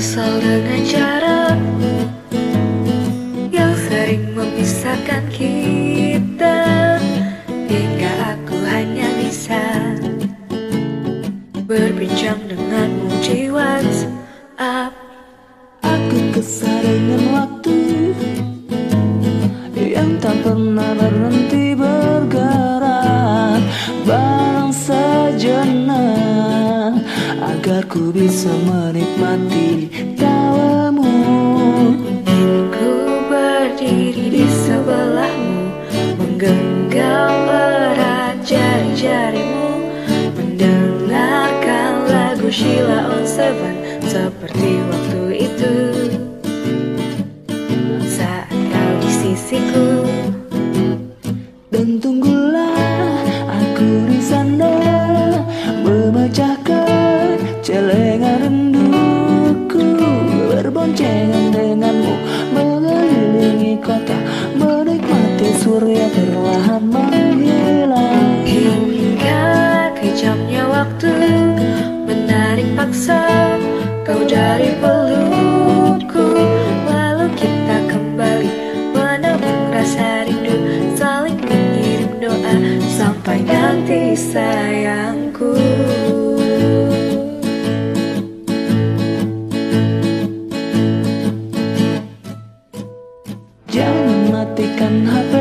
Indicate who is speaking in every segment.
Speaker 1: kesal dengan jarak yang sering memisahkan kita hingga aku hanya bisa berbincang denganmu di WhatsApp.
Speaker 2: Aku kesal dengan waktu yang tak pernah berhenti. Agar ku bisa menikmati tawamu.
Speaker 1: Ku berdiri di sebelahmu Menggenggam erat jari-jarimu. Mendengarkan lagu Sheila on Seven Seperti waktu kau dari pelukku. Lalu kita kembali menabung rasa rindu Saling mengirim doa sampai nanti sayangku.
Speaker 2: Jangan matikan HPmu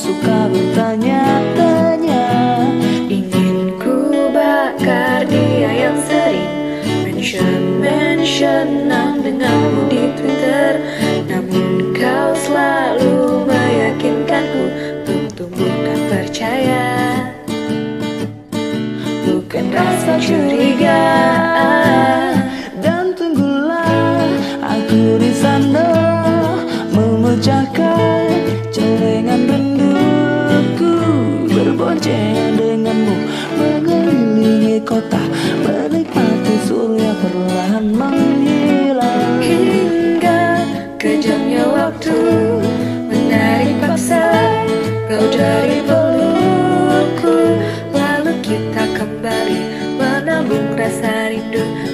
Speaker 2: suka bertanya-tanya.
Speaker 1: Ingin ku bakar dia yang sering Mention-mentionan denganmu di Twitter. Namun kau selalu meyakinkanku Untuk tumbuhkan percaya. Bukan rasa curiga
Speaker 2: berjaya denganmu. Mengelilingi kota Menikmati surya perlahan menghilang.
Speaker 1: Hingga kejamnya waktu Menarik paksa kau dari pelukku. Lalu kita kembali menabung rasa rindu.